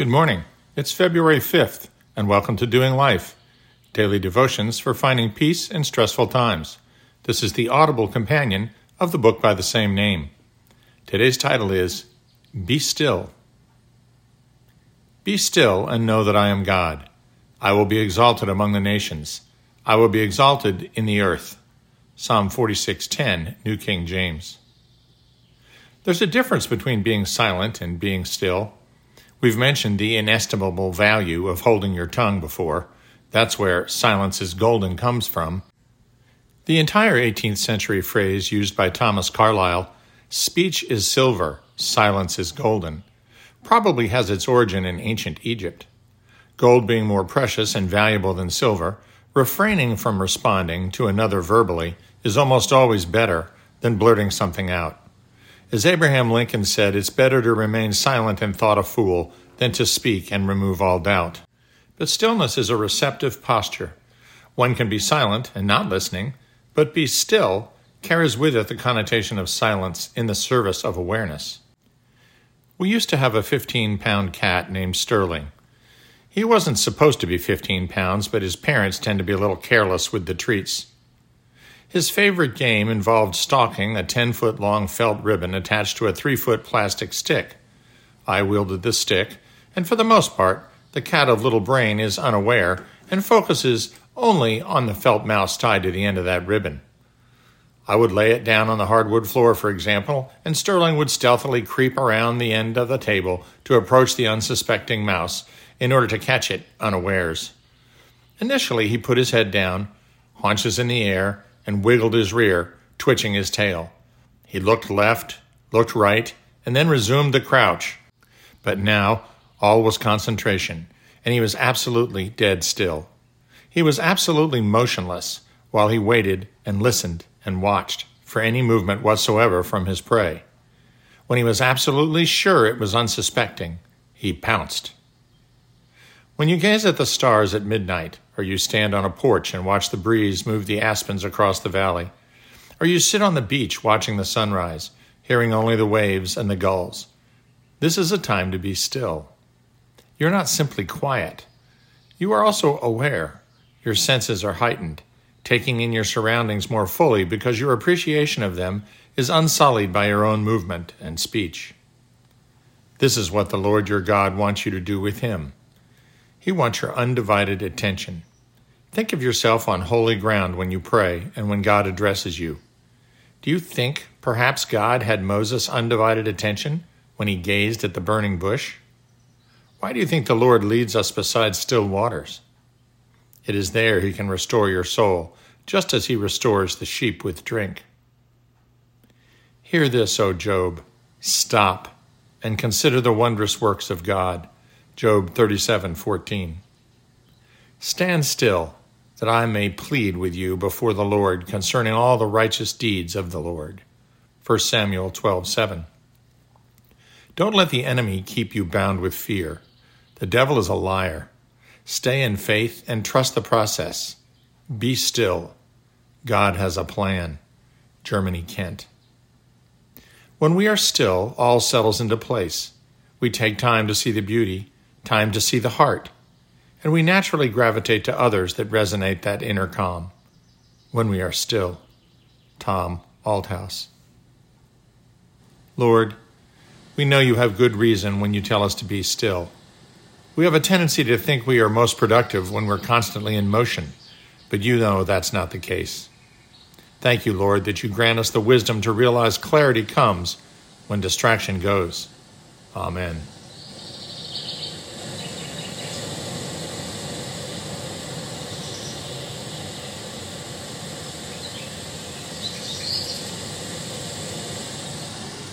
Good morning. It's February 5th, and welcome to Doing Life, daily devotions for finding peace in stressful times. This is the audible companion of the book by the same name. Today's title is Be Still. Be still and know that I am God. I will be exalted among the nations. I will be exalted in the earth. Psalm 46:10, New King James. There's a difference between being silent and being still. We've mentioned the inestimable value of holding your tongue before. That's where silence is golden comes from. The entire 18th century phrase used by Thomas Carlyle, speech is silver, silence is golden, probably has its origin in ancient Egypt. Gold being more precious and valuable than silver, refraining from responding to another verbally is almost always better than blurting something out. As Abraham Lincoln said, it's better to remain silent and thought a fool than to speak and remove all doubt. But stillness is a receptive posture. One can be silent and not listening, but be still carries with it the connotation of silence in the service of awareness. We used to have a 15 pound cat named Sterling. He wasn't supposed to be 15 pounds, but his parents tend to be a little careless with the treats. His favorite game involved stalking a 10 foot long felt ribbon attached to a 3 foot plastic stick. I wielded the stick, and for the most part, the cat of little brain is unaware and focuses only on the felt mouse tied to the end of that ribbon. I would lay it down on the hardwood floor, for example, and Sterling would stealthily creep around the end of the table to approach the unsuspecting mouse in order to catch it unawares. Initially, he put his head down, haunches in the air, and wiggled his rear, twitching his tail. He looked left, looked right, and then resumed the crouch. But now all was concentration, and he was absolutely dead still. He was absolutely motionless while he waited and listened and watched for any movement whatsoever from his prey. When he was absolutely sure it was unsuspecting, he pounced. When you gaze at the stars at midnight, or you stand on a porch and watch the breeze move the aspens across the valley, or you sit on the beach watching the sunrise, hearing only the waves and the gulls, this is a time to be still. You're not simply quiet. You are also aware. Your senses are heightened, taking in your surroundings more fully because your appreciation of them is unsullied by your own movement and speech. This is what the Lord your God wants you to do with Him. He wants your undivided attention. Think of yourself on holy ground when you pray and when God addresses you. Do you think perhaps God had Moses' undivided attention when he gazed at the burning bush? Why do you think the Lord leads us beside still waters? It is there he can restore your soul, just as he restores the sheep with drink. Hear this, O Job. Stop and consider the wondrous works of God. Job 37:14. Stand still, that I may plead with you before the Lord concerning all the righteous deeds of the Lord. 1 Samuel 12:7. Don't let the enemy keep you bound with fear. The devil is a liar. Stay in faith and trust the process. Be still. God has a plan. Germany Kent. When we are still, all settles into place. We take time to see the beauty time to see the heart, and we naturally gravitate to others that resonate that inner calm when we are still. Tom Althouse. Lord, we know you have good reason when you tell us to be still. We have a tendency to think we are most productive when we're constantly in motion, but you know that's not the case. Thank you, Lord, that you grant us the wisdom to realize clarity comes when distraction goes. Amen.